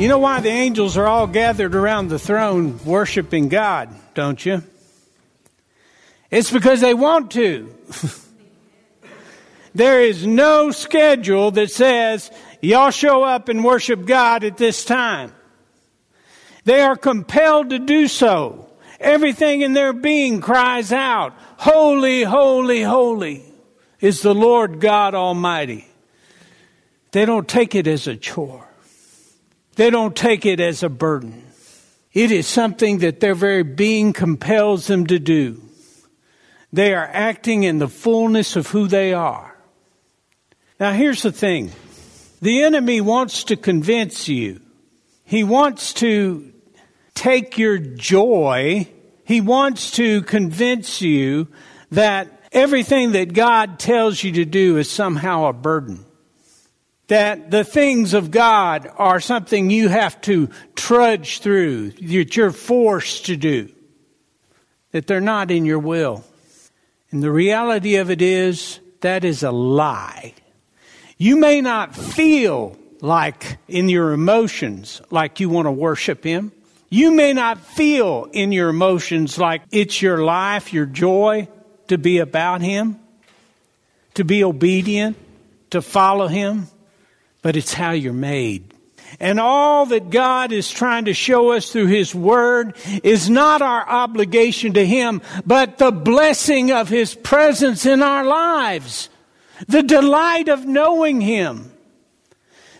You know why the angels are all gathered around the throne worshiping God, don't you? It's because they want to. there is no schedule that says, y'all show up and worship God at this time. They are compelled to do so. Everything in their being cries out, Holy, holy, holy is the Lord God Almighty. They don't take it as a chore. They don't take it as a burden. It is something that their very being compels them to do. They are acting in the fullness of who they are. Now, here's the thing the enemy wants to convince you, he wants to take your joy, he wants to convince you that everything that God tells you to do is somehow a burden that the things of God are something you have to trudge through, that you're forced to do, that they're not in your will. And the reality of it is, that is a lie. You may not feel like in your emotions like you want to worship Him. You may not feel in your emotions like it's your life, your joy to be about Him, to be obedient, to follow Him but it's how you're made. And all that God is trying to show us through His Word is not our obligation to Him, but the blessing of His presence in our lives. The delight of knowing Him.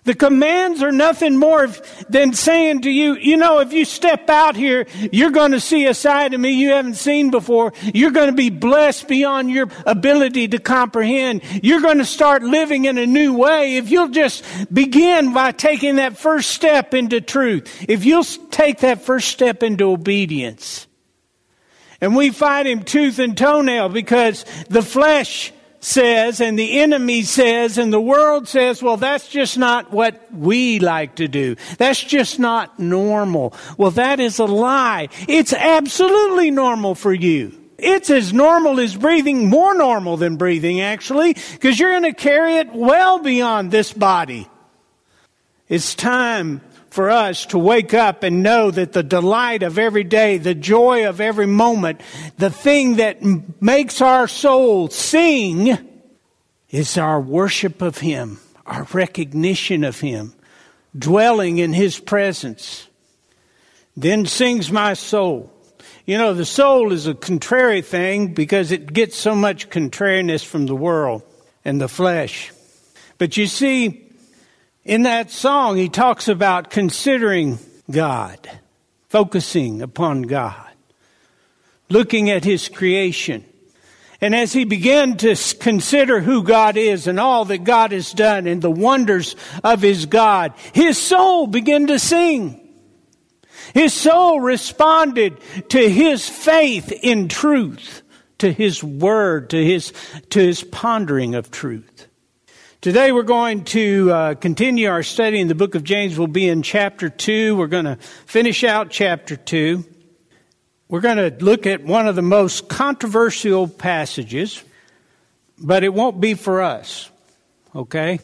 The commands are nothing more than saying to you, you know, if you step out here, you're going to see a side of me you haven't seen before. You're going to be blessed beyond your ability to comprehend. You're going to start living in a new way if you'll just begin by taking that first step into truth. If you'll take that first step into obedience. And we fight him tooth and toenail because the flesh says and the enemy says and the world says, well, that's just not what we like to do. That's just not normal. Well, that is a lie. It's absolutely normal for you. It's as normal as breathing, more normal than breathing actually, because you're going to carry it well beyond this body. It's time for us to wake up and know that the delight of every day, the joy of every moment, the thing that makes our soul sing is our worship of Him, our recognition of Him, dwelling in His presence. Then sings my soul. You know, the soul is a contrary thing because it gets so much contrariness from the world and the flesh. But you see, in that song, he talks about considering God, focusing upon God, looking at his creation. And as he began to consider who God is and all that God has done and the wonders of his God, his soul began to sing. His soul responded to his faith in truth, to his word, to his, to his pondering of truth. Today we're going to uh, continue our study in the book of James. We'll be in chapter 2. We're going to finish out chapter 2. We're going to look at one of the most controversial passages, but it won't be for us. Okay?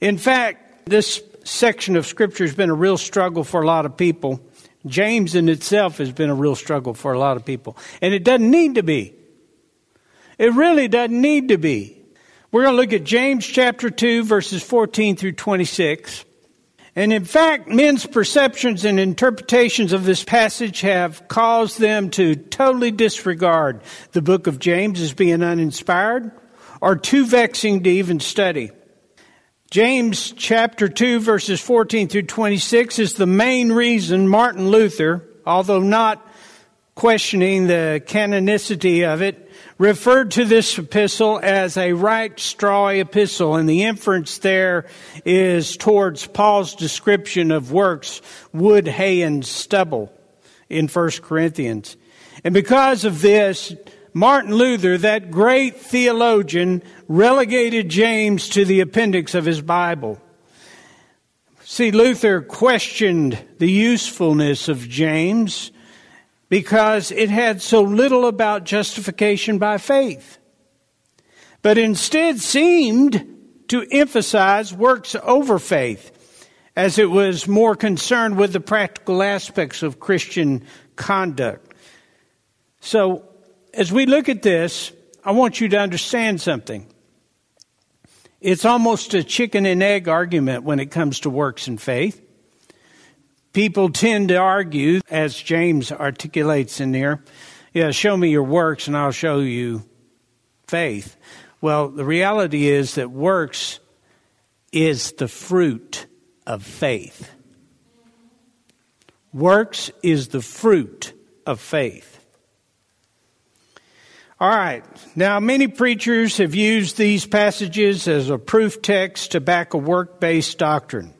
In fact, this section of Scripture has been a real struggle for a lot of people. James in itself has been a real struggle for a lot of people. And it doesn't need to be. It really doesn't need to be. We're going to look at James chapter 2, verses 14 through 26. And in fact, men's perceptions and interpretations of this passage have caused them to totally disregard the book of James as being uninspired or too vexing to even study. James chapter 2 verses 14 through 26 is the main reason Martin Luther, although not questioning the canonicity of it, referred to this epistle as a right straw epistle, and the inference there is towards Paul's description of works, wood, hay, and stubble in 1 Corinthians. And because of this, Martin Luther, that great theologian, relegated James to the appendix of his Bible. See, Luther questioned the usefulness of James because it had so little about justification by faith, but instead seemed to emphasize works over faith, as it was more concerned with the practical aspects of Christian conduct. So, as we look at this, I want you to understand something. It's almost a chicken and egg argument when it comes to works and faith. People tend to argue, as James articulates in there, yeah, show me your works and I'll show you faith. Well, the reality is that works is the fruit of faith. Works is the fruit of faith. All right. Now, many preachers have used these passages as a proof text to back a work based doctrine.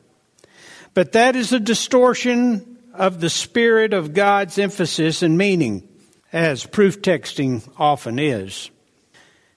But that is a distortion of the spirit of God's emphasis and meaning, as proof texting often is.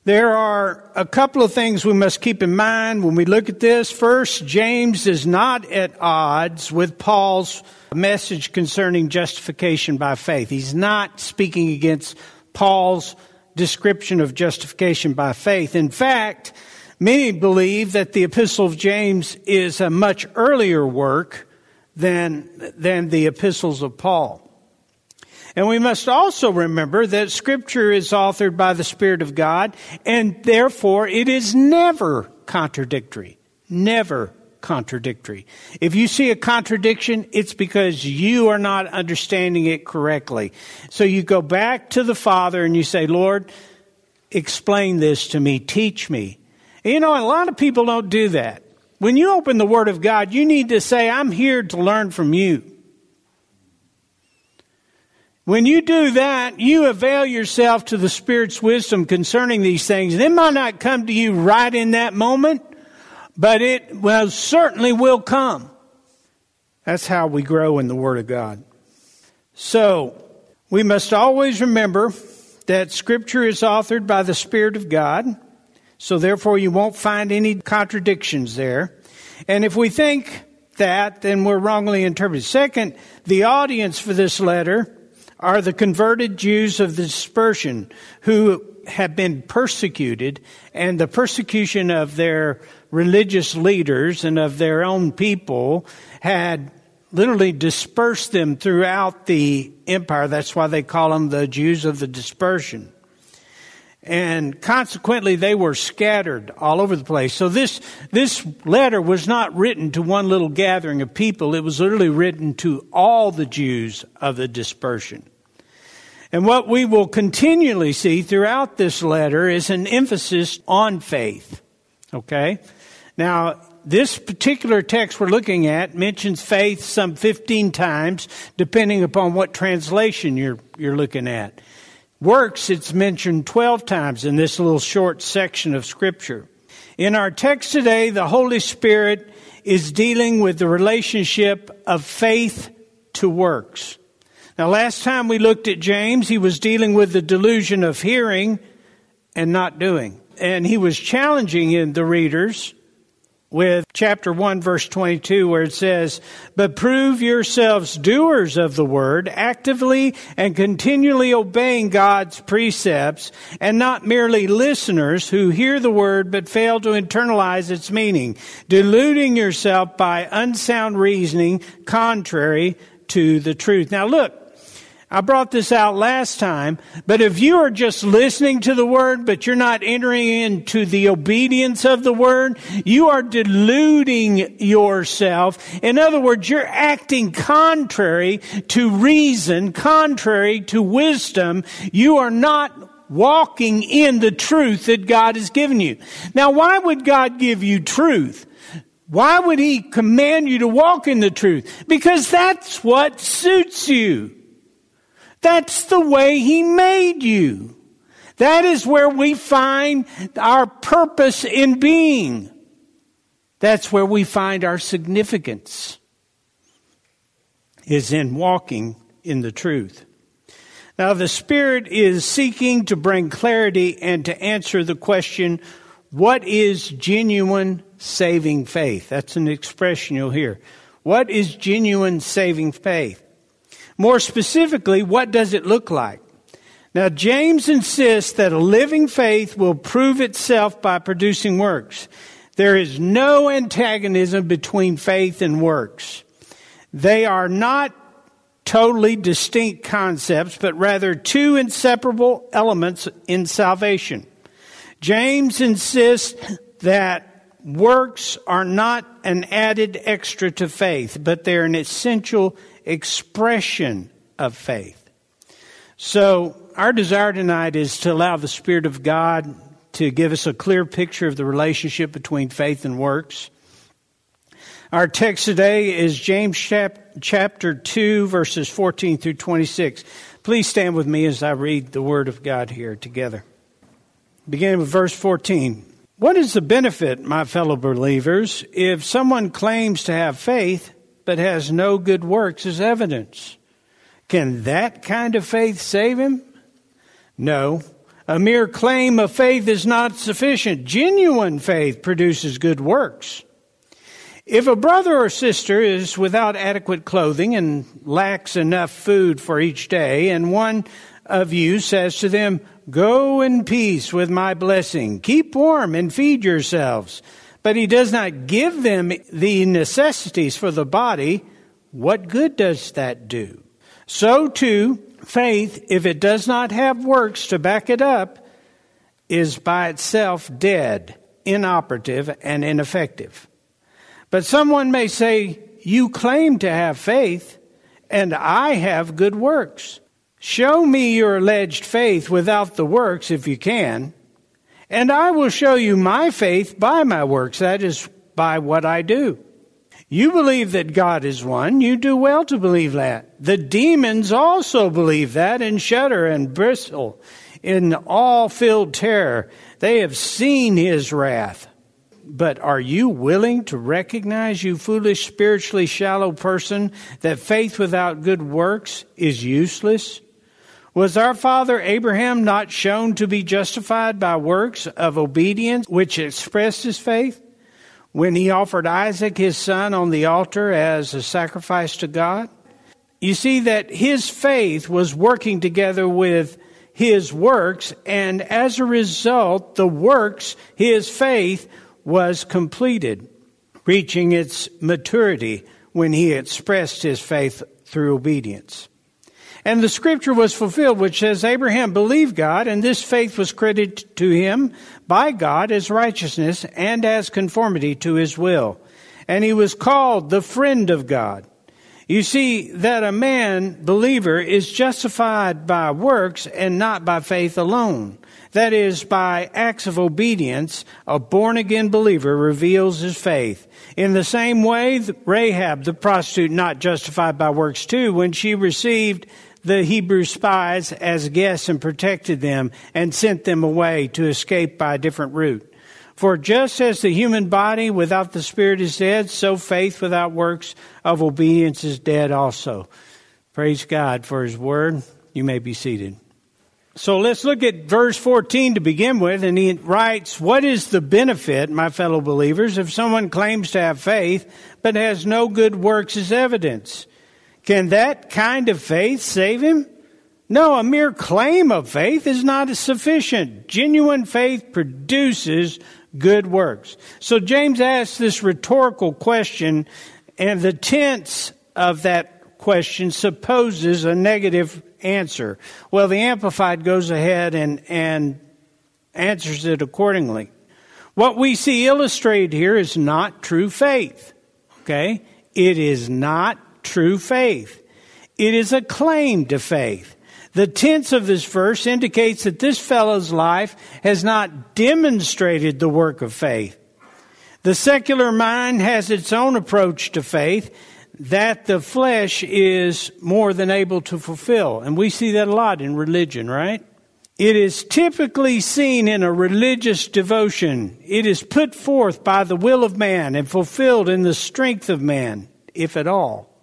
There are a couple of things we must keep in mind when we look at this. First, James is not at odds with Paul's message concerning justification by faith. He's not speaking against Paul's description of justification by faith. In fact, Many believe that the Epistle of James is a much earlier work than, than the epistles of Paul. And we must also remember that Scripture is authored by the Spirit of God, and therefore it is never contradictory. Never contradictory. If you see a contradiction, it's because you are not understanding it correctly. So you go back to the Father and you say, Lord, explain this to me, teach me. You know, a lot of people don't do that. When you open the Word of God, you need to say, I'm here to learn from you. When you do that, you avail yourself to the Spirit's wisdom concerning these things. And it might not come to you right in that moment, but it well certainly will come. That's how we grow in the Word of God. So, we must always remember that Scripture is authored by the Spirit of God. So therefore you won't find any contradictions there. And if we think that, then we're wrongly interpreted. Second, the audience for this letter are the converted Jews of the dispersion who have been persecuted and the persecution of their religious leaders and of their own people had literally dispersed them throughout the empire. That's why they call them the Jews of the dispersion and consequently they were scattered all over the place. So this, this letter was not written to one little gathering of people. It was literally written to all the Jews of the dispersion. And what we will continually see throughout this letter is an emphasis on faith. Okay? Now, this particular text we're looking at mentions faith some 15 times, depending upon what translation you're, you're looking at. Works, it's mentioned 12 times in this little short section of Scripture. In our text today, the Holy Spirit is dealing with the relationship of faith to works. Now, last time we looked at James, he was dealing with the delusion of hearing and not doing. And he was challenging the readers with chapter 1 verse 22 where it says, But prove yourselves doers of the word, actively and continually obeying God's precepts, and not merely listeners who hear the word but fail to internalize its meaning, deluding yourself by unsound reasoning contrary to the truth. Now look, I brought this out last time, but if you are just listening to the word, but you're not entering into the obedience of the word, you are deluding yourself. In other words, you're acting contrary to reason, contrary to wisdom. You are not walking in the truth that God has given you. Now, why would God give you truth? Why would He command you to walk in the truth? Because that's what suits you. That's the way He made you. That is where we find our purpose in being. That's where we find our significance, is in walking in the truth. Now, the Spirit is seeking to bring clarity and to answer the question what is genuine saving faith? That's an expression you'll hear. What is genuine saving faith? More specifically, what does it look like? Now, James insists that a living faith will prove itself by producing works. There is no antagonism between faith and works. They are not totally distinct concepts, but rather two inseparable elements in salvation. James insists that works are not an added extra to faith, but they're an essential expression of faith. So, our desire tonight is to allow the Spirit of God to give us a clear picture of the relationship between faith and works. Our text today is James chapter 2, verses 14 through 26. Please stand with me as I read the Word of God here together. Beginning with verse 14. What is the benefit, my fellow believers, if someone claims to have faith but has no good works as evidence. Can that kind of faith save him? No. A mere claim of faith is not sufficient. Genuine faith produces good works. If a brother or sister is without adequate clothing and lacks enough food for each day, and one of you says to them, Go in peace with my blessing, keep warm and feed yourselves, but he does not give them the necessities for the body, what good does that do? So too, faith, if it does not have works to back it up, is by itself dead, inoperative, and ineffective. But someone may say, You claim to have faith, and I have good works. Show me your alleged faith without the works if you can, and I will show you my faith by my works, that is, by what I do. You believe that God is one. You do well to believe that. The demons also believe that and shudder and bristle in all filled terror. They have seen his wrath. But are you willing to recognize, you foolish, spiritually shallow person, that faith without good works is useless? Was our father Abraham not shown to be justified by works of obedience which expressed his faith when he offered Isaac his son on the altar as a sacrifice to God? You see that his faith was working together with his works, and as a result, the works, his faith, was completed, reaching its maturity when he expressed his faith through obedience. And the scripture was fulfilled, which says, Abraham believed God, and this faith was credited to him by God as righteousness and as conformity to his will. And he was called the friend of God. You see that a man, believer, is justified by works and not by faith alone. That is, by acts of obedience, a born again believer reveals his faith. In the same way, Rahab, the prostitute, not justified by works too, when she received the Hebrew spies as guests and protected them and sent them away to escape by a different route. For just as the human body without the spirit is dead, so faith without works of obedience is dead also. Praise God for his word. You may be seated. So let's look at verse 14 to begin with. And he writes, What is the benefit, my fellow believers, if someone claims to have faith but has no good works as evidence? Can that kind of faith save him? No, a mere claim of faith is not sufficient. Genuine faith produces good works. So James asks this rhetorical question, and the tense of that question supposes a negative answer. Well, the Amplified goes ahead and, and answers it accordingly. What we see illustrated here is not true faith. Okay? It is not true faith. It is a claim to faith. The tense of this verse indicates that this fellow's life has not demonstrated the work of faith. The secular mind has its own approach to faith that the flesh is more than able to fulfill. And we see that a lot in religion, right? It is typically seen in a religious devotion. It is put forth by the will of man and fulfilled in the strength of man, if at all.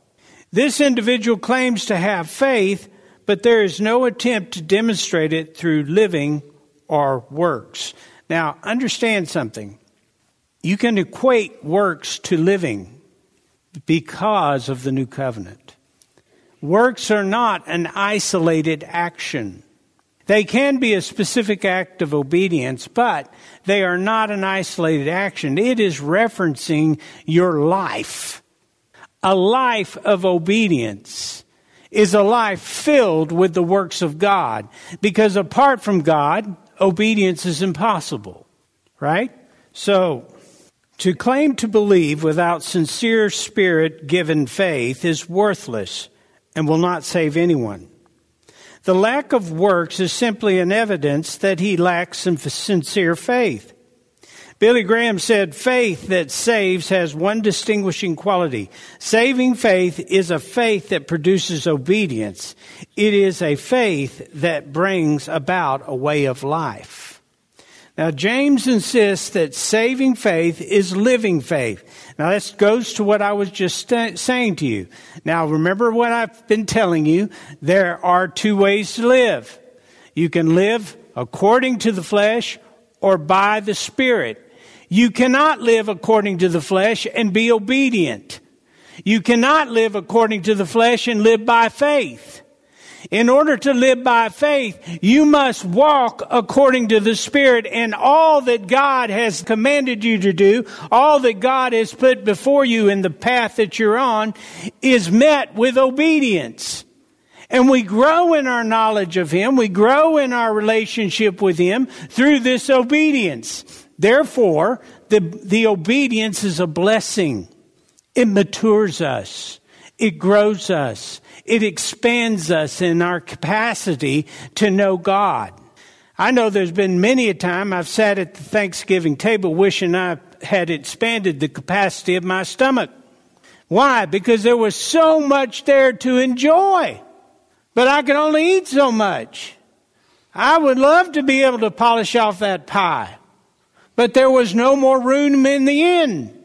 This individual claims to have faith, but there is no attempt to demonstrate it through living or works. Now, understand something. You can equate works to living because of the new covenant. Works are not an isolated action. They can be a specific act of obedience, but they are not an isolated action. It is referencing your life. A life of obedience is a life filled with the works of God. Because apart from God, obedience is impossible. Right? So, to claim to believe without sincere spirit given faith is worthless and will not save anyone. The lack of works is simply an evidence that he lacks sincere faith. Billy Graham said, faith that saves has one distinguishing quality. Saving faith is a faith that produces obedience. It is a faith that brings about a way of life. Now, James insists that saving faith is living faith. Now, this goes to what I was just st- saying to you. Now, remember what I've been telling you. There are two ways to live. You can live according to the flesh or by the Spirit. You cannot live according to the flesh and be obedient. You cannot live according to the flesh and live by faith. In order to live by faith, you must walk according to the Spirit and all that God has commanded you to do, all that God has put before you in the path that you're on is met with obedience. And we grow in our knowledge of Him. We grow in our relationship with Him through this obedience. Therefore, the, the obedience is a blessing. It matures us. It grows us. It expands us in our capacity to know God. I know there's been many a time I've sat at the Thanksgiving table wishing I had expanded the capacity of my stomach. Why? Because there was so much there to enjoy. But I could only eat so much. I would love to be able to polish off that pie. But there was no more room in the inn.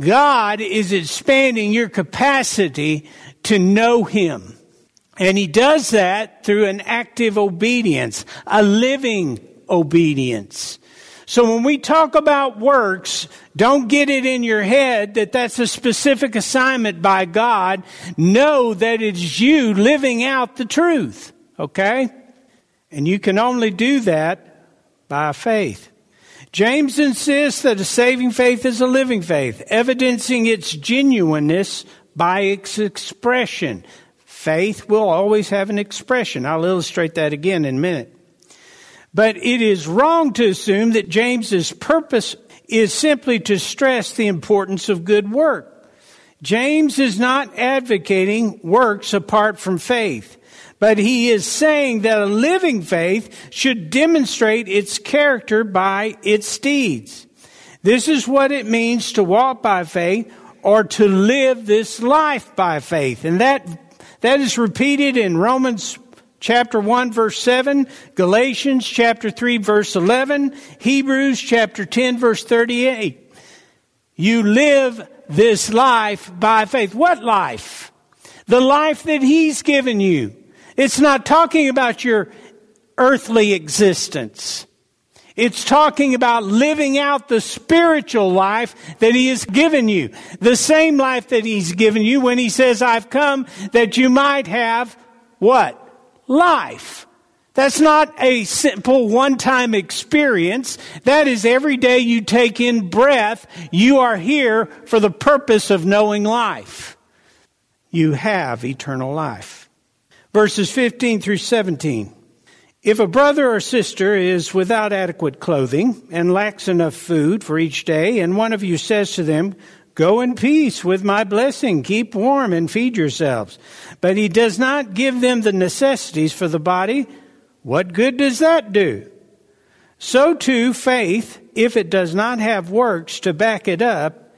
God is expanding your capacity to know Him. And He does that through an active obedience, a living obedience. So when we talk about works, don't get it in your head that that's a specific assignment by God. Know that it's you living out the truth. Okay? And you can only do that by faith. James insists that a saving faith is a living faith, evidencing its genuineness by its expression. Faith will always have an expression. I'll illustrate that again in a minute. But it is wrong to assume that James's purpose is simply to stress the importance of good work. James is not advocating works apart from faith. But he is saying that a living faith should demonstrate its character by its deeds. This is what it means to walk by faith or to live this life by faith. And that, that is repeated in Romans chapter 1 verse 7, Galatians chapter 3 verse 11, Hebrews chapter 10 verse 38. You live this life by faith. What life? The life that He's given you. It's not talking about your earthly existence. It's talking about living out the spiritual life that He has given you. The same life that He's given you when He says, I've come that you might have what? Life. That's not a simple one time experience. That is every day you take in breath, you are here for the purpose of knowing life. You have eternal life. Verses 15 through 17. If a brother or sister is without adequate clothing and lacks enough food for each day, and one of you says to them, Go in peace with my blessing, keep warm and feed yourselves, but he does not give them the necessities for the body, what good does that do? So too, faith, if it does not have works to back it up,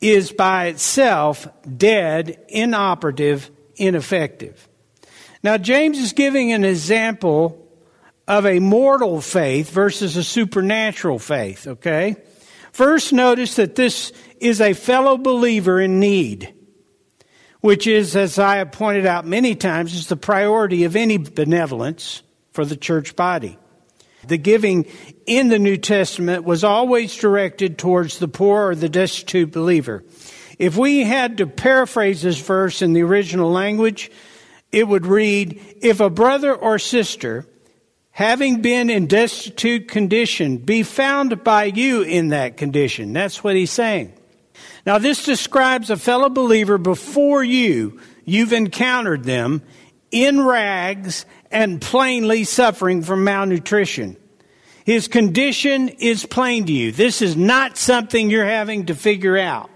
is by itself dead, inoperative, ineffective. Now, James is giving an example of a mortal faith versus a supernatural faith, okay? First, notice that this is a fellow believer in need, which is, as I have pointed out many times, is the priority of any benevolence for the church body. The giving in the New Testament was always directed towards the poor or the destitute believer. If we had to paraphrase this verse in the original language, it would read, If a brother or sister having been in destitute condition, be found by you in that condition. That's what he's saying. Now, this describes a fellow believer before you. You've encountered them in rags and plainly suffering from malnutrition. His condition is plain to you. This is not something you're having to figure out.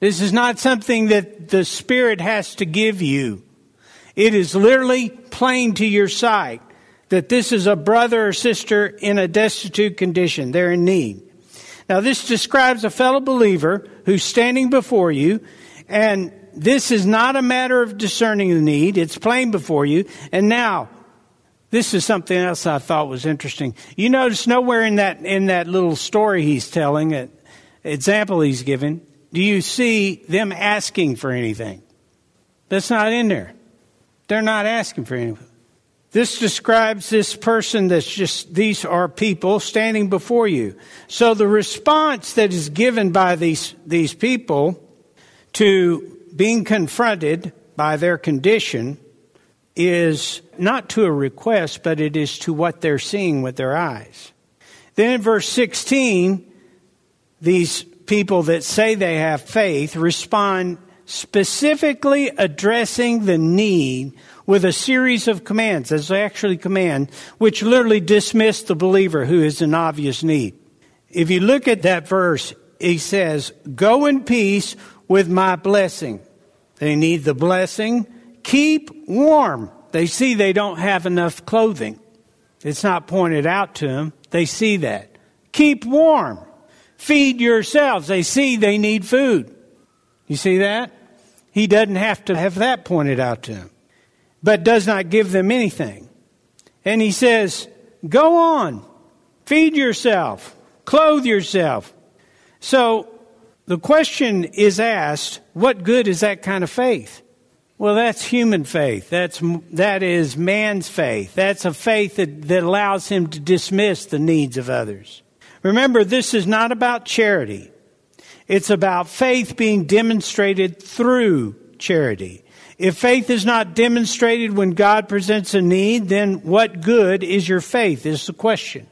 This is not something that the Spirit has to give you. It is literally plain to your sight that this is a brother or sister in a destitute condition. They're in need. Now, this describes a fellow believer who's standing before you, and this is not a matter of discerning the need. It's plain before you. And now, this is something else I thought was interesting. You notice nowhere in that, in that little story he's telling, an example he's given, do you see them asking for anything? That's not in there. They're not asking for anything. This describes this person that's just, these are people standing before you. So the response that is given by these, these people to being confronted by their condition is not to a request, but it is to what they're seeing with their eyes. Then in verse 16, these people that say they have faith respond specifically addressing the need with a series of commands, as actually command, which literally dismiss the believer who is in obvious need. If you look at that verse, he says, Go in peace with my blessing. They need the blessing. Keep warm. They see they don't have enough clothing. It's not pointed out to them. They see that. Keep warm. Feed yourselves. They see they need food. You see that? He doesn't have to have that pointed out to him, but does not give them anything. And he says, Go on, feed yourself, clothe yourself. So the question is asked, what good is that kind of faith? Well, that's human faith. That's, that is man's faith. That's a faith that, that allows him to dismiss the needs of others. Remember, this is not about charity. It's about faith being demonstrated through charity. If faith is not demonstrated when God presents a need, then what good is your faith is the question.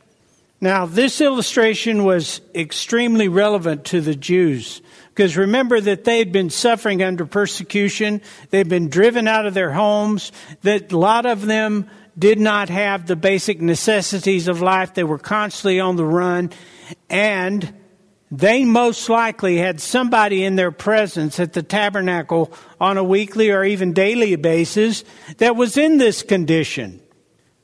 Now, this illustration was extremely relevant to the Jews because remember that they had been suffering under persecution. They'd been driven out of their homes. That a lot of them did not have the basic necessities of life. They were constantly on the run. And they most likely had somebody in their presence at the tabernacle on a weekly or even daily basis that was in this condition.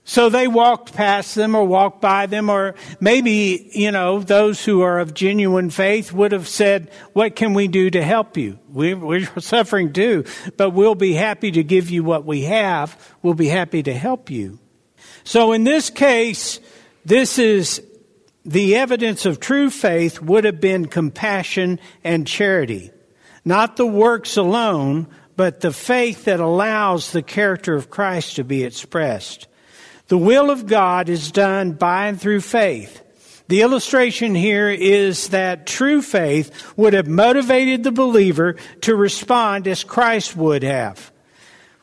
So they walked past them or walked by them, or maybe, you know, those who are of genuine faith would have said, What can we do to help you? We, we're suffering too, but we'll be happy to give you what we have. We'll be happy to help you. So in this case, this is the evidence of true faith would have been compassion and charity. Not the works alone, but the faith that allows the character of Christ to be expressed. The will of God is done by and through faith. The illustration here is that true faith would have motivated the believer to respond as Christ would have.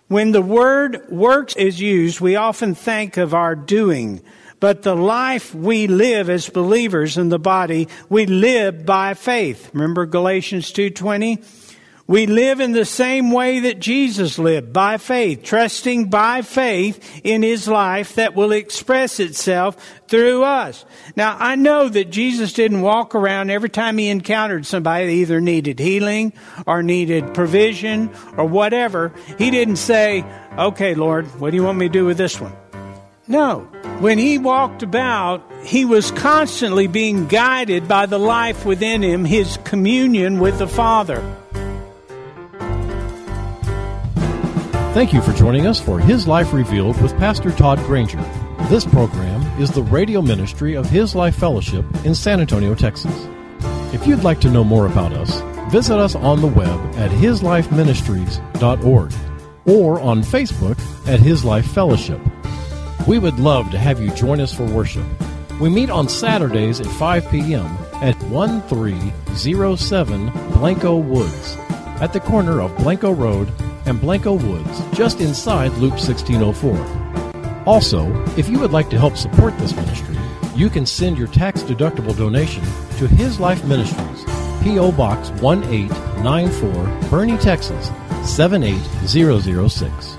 When the word works is used, we often think of our doing, but the life we live as believers in the body, we live by faith. Remember Galatians 2:20? We live in the same way that Jesus lived, by faith, trusting by faith in his life that will express itself through us. Now, I know that Jesus didn't walk around every time he encountered somebody that either needed healing or needed provision or whatever. He didn't say, okay, Lord, what do you want me to do with this one? No. When he walked about, he was constantly being guided by the life within him, his communion with the Father. Thank you for joining us for His Life Revealed with Pastor Todd Granger. This program is the radio ministry of His Life Fellowship in San Antonio, Texas. If you'd like to know more about us, visit us on the web at hislifeministries.org or on Facebook at His Life Fellowship. We would love to have you join us for worship. We meet on Saturdays at 5 p.m. at 1307 Blanco Woods at the corner of Blanco Road and Blanco Woods, just inside Loop 1604. Also, if you would like to help support this ministry, you can send your tax deductible donation to His Life Ministries, P.O. Box 1894, Boerne, Texas 78006.